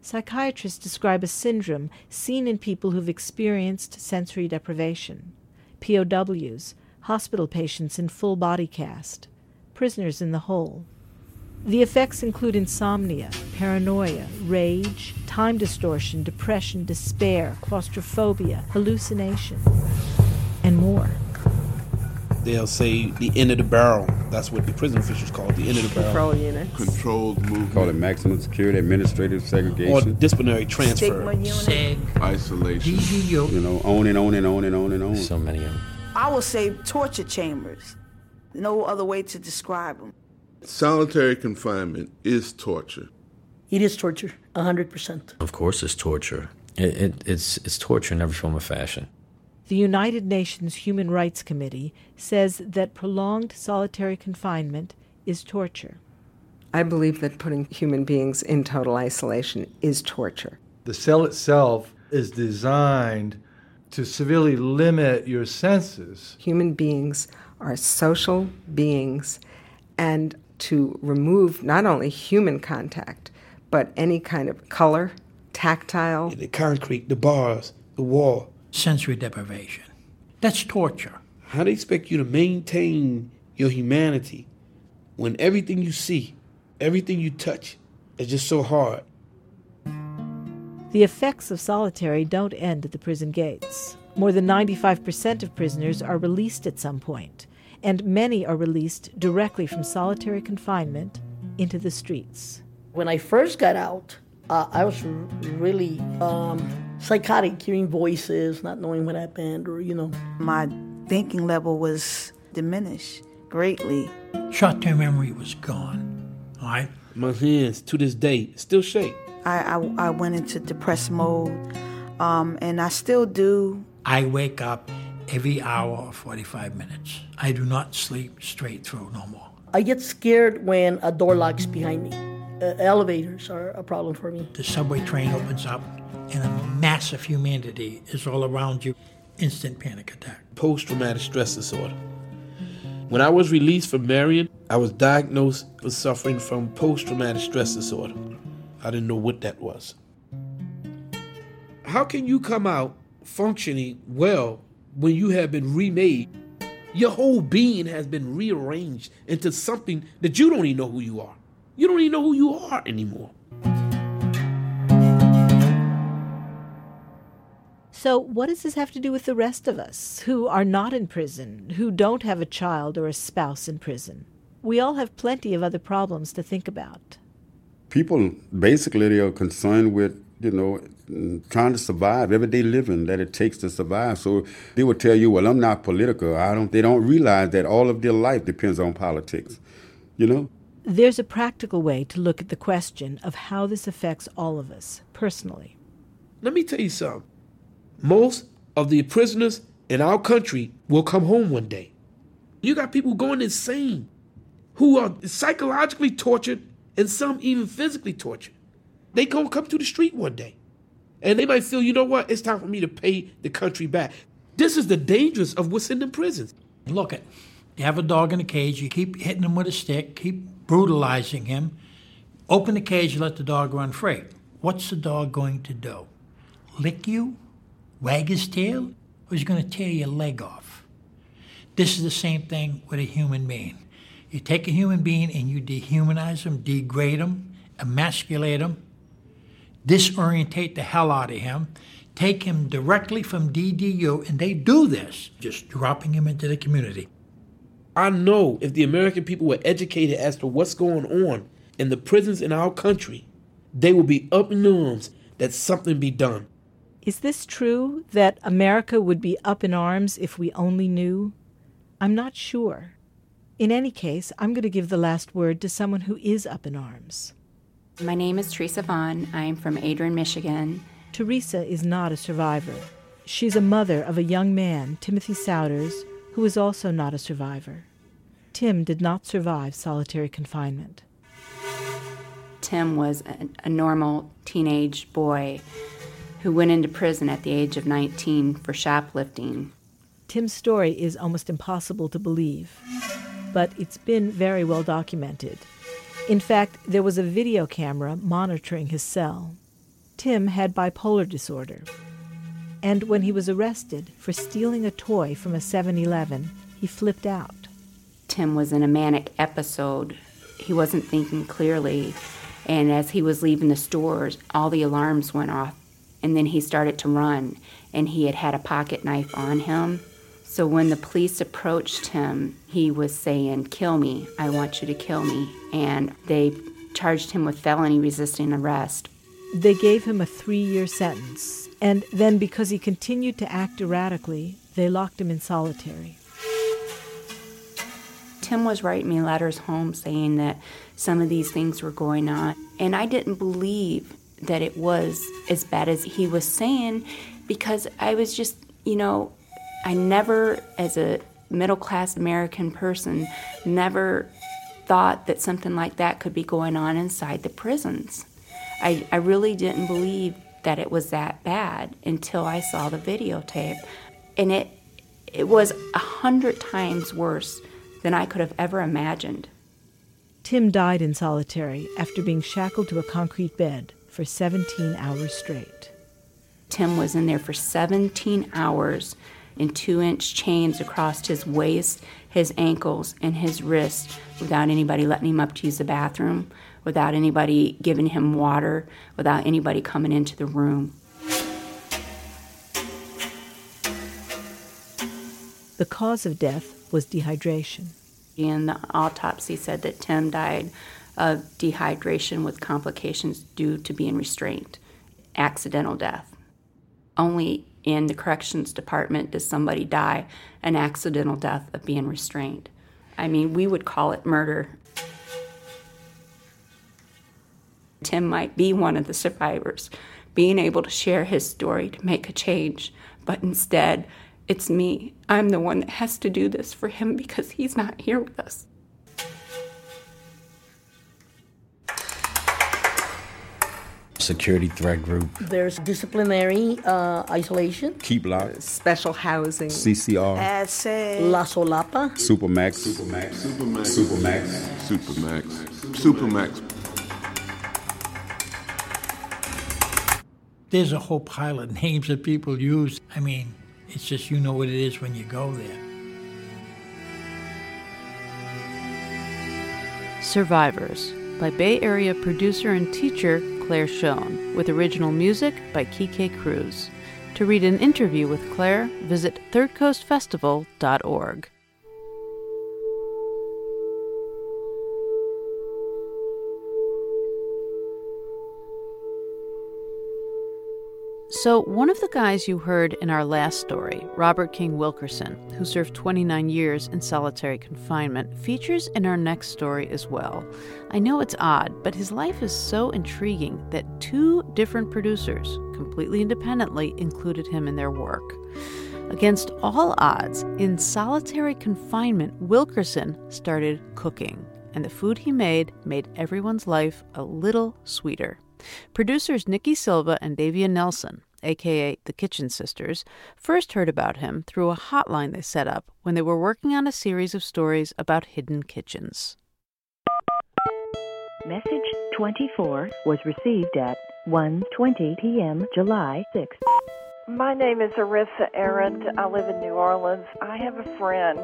Psychiatrists describe a syndrome seen in people who've experienced sensory deprivation, POWs, hospital patients in full body cast, prisoners in the hole. The effects include insomnia, paranoia, rage, time distortion, depression, despair, claustrophobia, hallucination, and more. They'll say the end of the barrel. That's what the prison officials call it, the end of the barrel. Control unit. Controlled movement. Call it maximum security, administrative segregation. Or disciplinary transfer. Stigma unit. SAG, Isolation. DGU. You know, on and on and on and on and on. So many of them. I would say torture chambers. No other way to describe them. Solitary confinement is torture. It is torture, 100%. Of course, it's torture. It, it, it's, it's torture in every form of fashion. The United Nations Human Rights Committee says that prolonged solitary confinement is torture. I believe that putting human beings in total isolation is torture. The cell itself is designed to severely limit your senses. Human beings are social beings, and to remove not only human contact, but any kind of color, tactile. The concrete, the bars, the wall. Sensory deprivation. That's torture. How do they expect you to maintain your humanity when everything you see, everything you touch is just so hard? The effects of solitary don't end at the prison gates. More than 95% of prisoners are released at some point, and many are released directly from solitary confinement into the streets. When I first got out, uh, I was really um, psychotic, hearing voices, not knowing what happened, or, you know. My thinking level was diminished greatly. Short term memory was gone. All right? My hands, to this day, still shake. I, I, I went into depressed mode, um, and I still do. I wake up every hour or 45 minutes. I do not sleep straight through no more. I get scared when a door locks behind me. Uh, elevators are a problem for me. The subway train opens up, and a mass of humanity is all around you. Instant panic attack. Post traumatic stress disorder. When I was released from Marion, I was diagnosed with suffering from post traumatic stress disorder. I didn't know what that was. How can you come out functioning well when you have been remade? Your whole being has been rearranged into something that you don't even know who you are. You don't even know who you are anymore. So, what does this have to do with the rest of us who are not in prison, who don't have a child or a spouse in prison? We all have plenty of other problems to think about. People basically they are concerned with you know trying to survive everyday living that it takes to survive. So they will tell you, "Well, I'm not political. I don't." They don't realize that all of their life depends on politics. You know. There's a practical way to look at the question of how this affects all of us personally. Let me tell you something. Most of the prisoners in our country will come home one day. You got people going insane who are psychologically tortured and some even physically tortured. They gonna come to the street one day. And they might feel, you know what, it's time for me to pay the country back. This is the dangers of what's in the prisons. Look it. You have a dog in a cage, you keep hitting him with a stick, keep brutalizing him. Open the cage, let the dog run free. What's the dog going to do? Lick you? Wag his tail? Or is he going to tear your leg off? This is the same thing with a human being. You take a human being and you dehumanize him, degrade him, emasculate him, disorientate the hell out of him, take him directly from DDU, and they do this, just dropping him into the community. I know if the American people were educated as to what's going on in the prisons in our country, they would be up in arms that something be done. Is this true that America would be up in arms if we only knew? I'm not sure. In any case, I'm going to give the last word to someone who is up in arms. My name is Teresa Vaughn. I'm from Adrian, Michigan. Teresa is not a survivor. She's a mother of a young man, Timothy Souders, who is also not a survivor. Tim did not survive solitary confinement. Tim was a, a normal teenage boy who went into prison at the age of 19 for shoplifting. Tim's story is almost impossible to believe, but it's been very well documented. In fact, there was a video camera monitoring his cell. Tim had bipolar disorder. And when he was arrested for stealing a toy from a 7 Eleven, he flipped out. Tim was in a manic episode. He wasn't thinking clearly. And as he was leaving the stores, all the alarms went off. And then he started to run, and he had had a pocket knife on him. So when the police approached him, he was saying, Kill me. I want you to kill me. And they charged him with felony resisting arrest. They gave him a three year sentence. And then, because he continued to act erratically, they locked him in solitary. Tim was writing me letters home saying that some of these things were going on. And I didn't believe that it was as bad as he was saying because I was just, you know, I never, as a middle class American person, never thought that something like that could be going on inside the prisons. I, I really didn't believe that it was that bad until I saw the videotape. And it, it was a hundred times worse than I could have ever imagined. Tim died in solitary after being shackled to a concrete bed for 17 hours straight. Tim was in there for 17 hours in two inch chains across his waist, his ankles, and his wrists without anybody letting him up to use the bathroom, without anybody giving him water, without anybody coming into the room. The cause of death was dehydration. And the autopsy said that Tim died of dehydration with complications due to being restrained, accidental death. Only in the corrections department does somebody die an accidental death of being restrained. I mean, we would call it murder. Tim might be one of the survivors, being able to share his story to make a change, but instead, it's me. I'm the one that has to do this for him because he's not here with us. Security threat group. There's disciplinary uh, isolation. Keep lock. Special housing. CCR. As. La Solapa. Supermax. Supermax. Supermax. Supermax. Supermax. Supermax. There's a whole pile of names that people use. I mean, it's just you know what it is when you go there. Survivors by Bay Area producer and teacher Claire Schoen, with original music by Kike Cruz. To read an interview with Claire, visit thirdcoastfestival.org. So, one of the guys you heard in our last story, Robert King Wilkerson, who served 29 years in solitary confinement, features in our next story as well. I know it's odd, but his life is so intriguing that two different producers, completely independently, included him in their work. Against all odds, in solitary confinement, Wilkerson started cooking, and the food he made made everyone's life a little sweeter. Producers Nikki Silva and Davia Nelson, aka the Kitchen Sisters, first heard about him through a hotline they set up when they were working on a series of stories about hidden kitchens. Message 24 was received at 1:20 p.m. July 6th. My name is Arissa Arendt. I live in New Orleans. I have a friend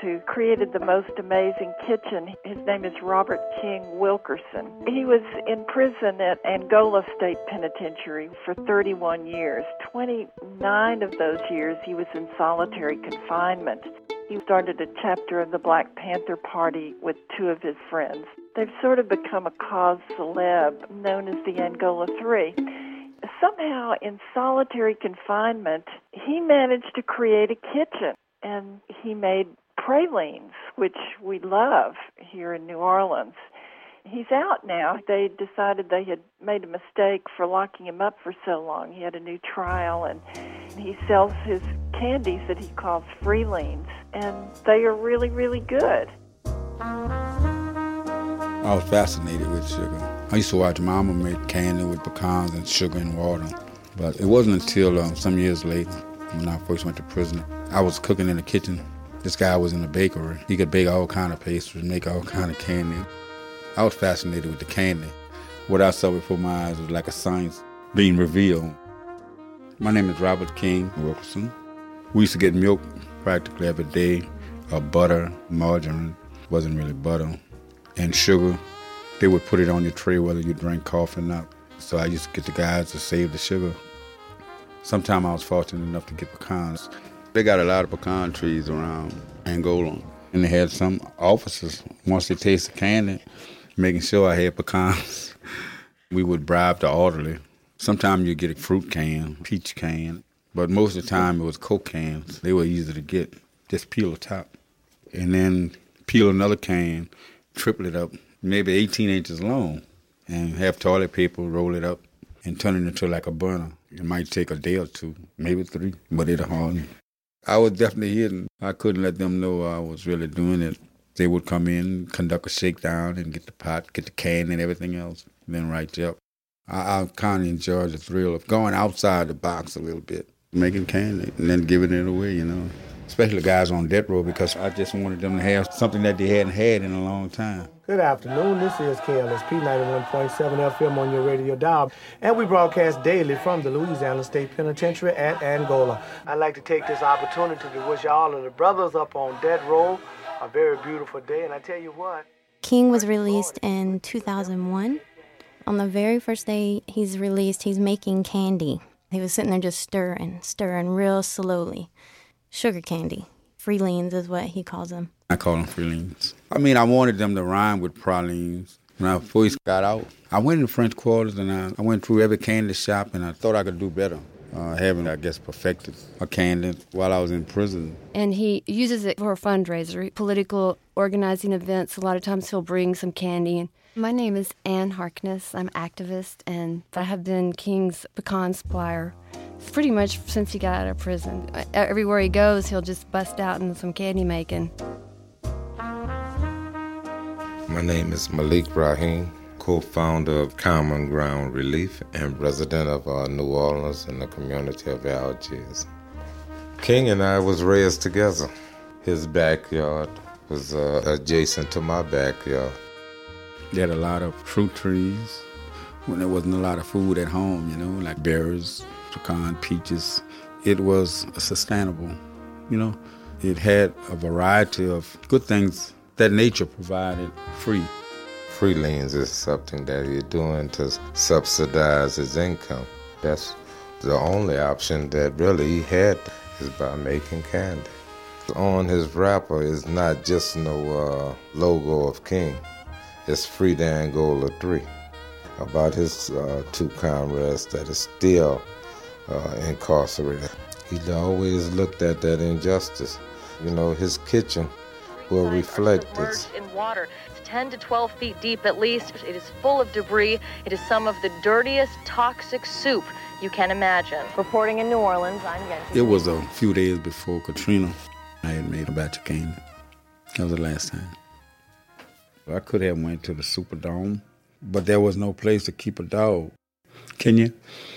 who created the most amazing kitchen. His name is Robert King Wilkerson. He was in prison at Angola State Penitentiary for 31 years. 29 of those years he was in solitary confinement. He started a chapter of the Black Panther Party with two of his friends. They've sort of become a cause celeb known as the Angola Three somehow in solitary confinement, he managed to create a kitchen and he made pralines, which we love here in New Orleans. He's out now. They decided they had made a mistake for locking him up for so long. He had a new trial, and he sells his candies that he calls freelines, and they are really, really good. I was fascinated with sugar. I used to watch Mama make candy with pecans and sugar and water. But it wasn't until um, some years later, when I first went to prison, I was cooking in the kitchen this guy was in a bakery. He could bake all kind of pastries, make all kind of candy. I was fascinated with the candy. What I saw before my eyes was like a science being revealed. My name is Robert King Wilkerson. We used to get milk practically every day. uh, butter, margarine, wasn't really butter, and sugar. They would put it on your tray whether you drank coffee or not. So I used to get the guys to save the sugar. Sometime I was fortunate enough to get pecans. They got a lot of pecan trees around Angola. And they had some officers, once they tasted candy, making sure I had pecans. we would bribe the orderly. Sometimes you get a fruit can, peach can, but most of the time it was Coke cans. They were easy to get. Just peel the top. And then peel another can, triple it up, maybe 18 inches long, and have toilet paper, roll it up, and turn it into like a burner. It might take a day or two, maybe three, but it'll harden. I was definitely hidden. I couldn't let them know I was really doing it. They would come in, conduct a shakedown, and get the pot, get the can, and everything else, and then write you up. I, I kind of enjoyed the thrill of going outside the box a little bit, making candy, and then giving it away, you know especially guys on death row, because I just wanted them to have something that they hadn't had in a long time. Good afternoon. This is KLSP 91.7 FM on your radio dial, and we broadcast daily from the Louisiana State Penitentiary at Angola. I'd like to take this opportunity to wish all of the brothers up on death row a very beautiful day, and I tell you what. King was released in 2001. On the very first day he's released, he's making candy. He was sitting there just stirring, stirring real slowly sugar candy. Freelines is what he calls them. I call them freelines. I mean, I wanted them to rhyme with pralines. When I first got out, I went in the French quarters and I, I went through every candy shop and I thought I could do better. Uh, having, I guess, perfected a candy while I was in prison. And he uses it for a fundraiser, political organizing events. A lot of times he'll bring some candy. My name is Ann Harkness. I'm activist, and I have been King's pecan supplier pretty much since he got out of prison. Everywhere he goes, he'll just bust out in some candy making. My name is Malik Rahim, co founder of Common Ground Relief and resident of uh, New Orleans in the community of Algiers. King and I was raised together. His backyard was uh, adjacent to my backyard. They had a lot of fruit trees when there wasn't a lot of food at home, you know, like berries, pecan, peaches. It was sustainable, you know. It had a variety of good things that nature provided free. Freelines is something that you're doing to subsidize his income. That's the only option that really he had is by making candy. On his wrapper is not just no uh, logo of King. It's Free the Angola 3 about his uh, two comrades that is still uh, incarcerated. He always looked at that injustice. You know, his kitchen will reflect this. In water, it's 10 to 12 feet deep at least. It is full of debris. It is some of the dirtiest toxic soup you can imagine. Reporting in New Orleans, I'm Yenty. It was a few days before Katrina. I had made a batch of cane. That was the last time. I could have went to the Superdome, but there was no place to keep a dog. Kenya,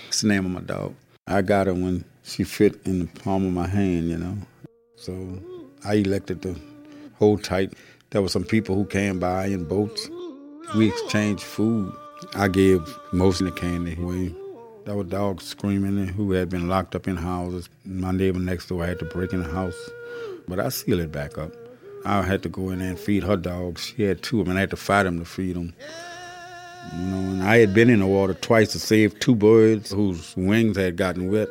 it's the name of my dog. I got her when she fit in the palm of my hand, you know. So I elected to hold tight. There were some people who came by in boats. We exchanged food. I gave most of the candy away. There were dogs screaming who had been locked up in houses. My neighbor next door had to break in the house, but I sealed it back up. I had to go in there and feed her dogs. She had two of them, and I had to fight them to feed them. You know, and I had been in the water twice to save two birds whose wings had gotten wet.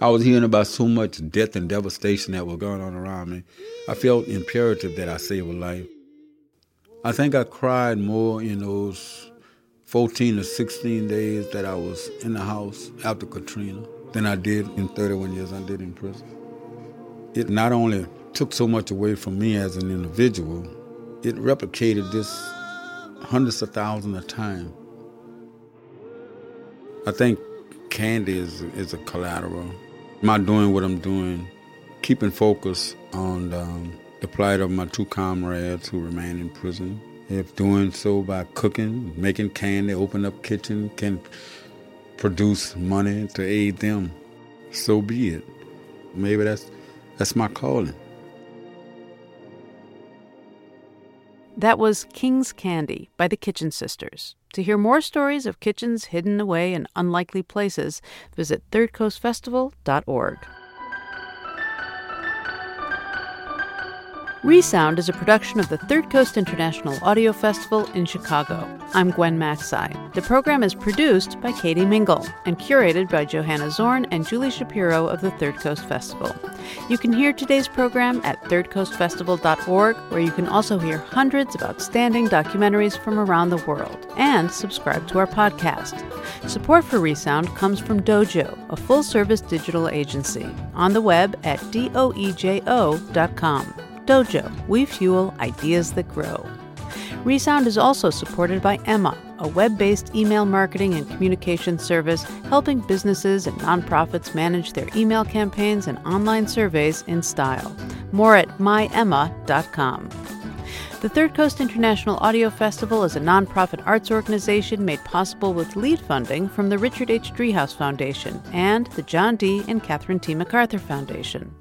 I was hearing about so much death and devastation that was going on around me. I felt imperative that I save a life. I think I cried more in those 14 or 16 days that I was in the house after Katrina than I did in 31 years I did in prison. It not only took so much away from me as an individual, it replicated this hundreds of thousands of times. I think candy is, is a collateral. My doing what I'm doing, keeping focus on um, the plight of my two comrades who remain in prison. If doing so by cooking, making candy, open up kitchen, can produce money to aid them, so be it. Maybe that's that's my calling. That was King's Candy by the Kitchen Sisters. To hear more stories of kitchens hidden away in unlikely places, visit thirdcoastfestival.org. Resound is a production of the Third Coast International Audio Festival in Chicago. I'm Gwen Macsai. The program is produced by Katie Mingle and curated by Johanna Zorn and Julie Shapiro of the Third Coast Festival. You can hear today's program at thirdcoastfestival.org, where you can also hear hundreds of outstanding documentaries from around the world and subscribe to our podcast. Support for Resound comes from Doejo, a full service digital agency, on the web at doejo.com. Doejo, we fuel ideas that grow. Resound is also supported by Emma, a web based email marketing and communication service helping businesses and nonprofits manage their email campaigns and online surveys in style. More at myemma.com. The Third Coast International Audio Festival is a nonprofit arts organization made possible with lead funding from the Richard H. Driehaus Foundation and the John D. and Catherine T. MacArthur Foundation.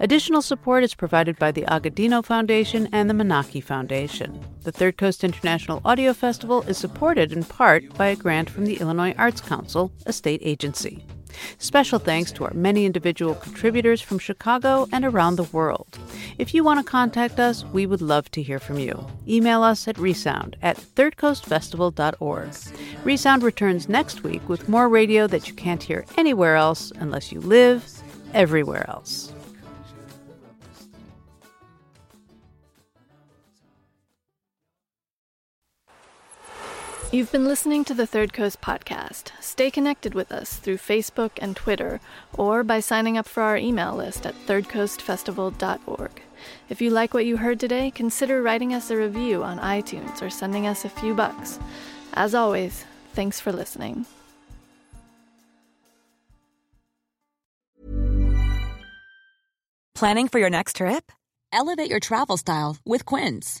Additional support is provided by the Agudino Foundation and the Menaki Foundation. The Third Coast International Audio Festival is supported in part by a grant from the Illinois Arts Council, a state agency. Special thanks to our many individual contributors from Chicago and around the world. If you want to contact us, we would love to hear from you. Email us at resound at thirdcoastfestival.org. Resound returns next week with more radio that you can't hear anywhere else unless you live everywhere else. You've been listening to the Third Coast podcast. Stay connected with us through Facebook and Twitter, or by signing up for our email list at thirdcoastfestival.org. If you like what you heard today, consider writing us a review on iTunes or sending us a few bucks. As always, thanks for listening. Planning for your next trip? Elevate your travel style with Quince.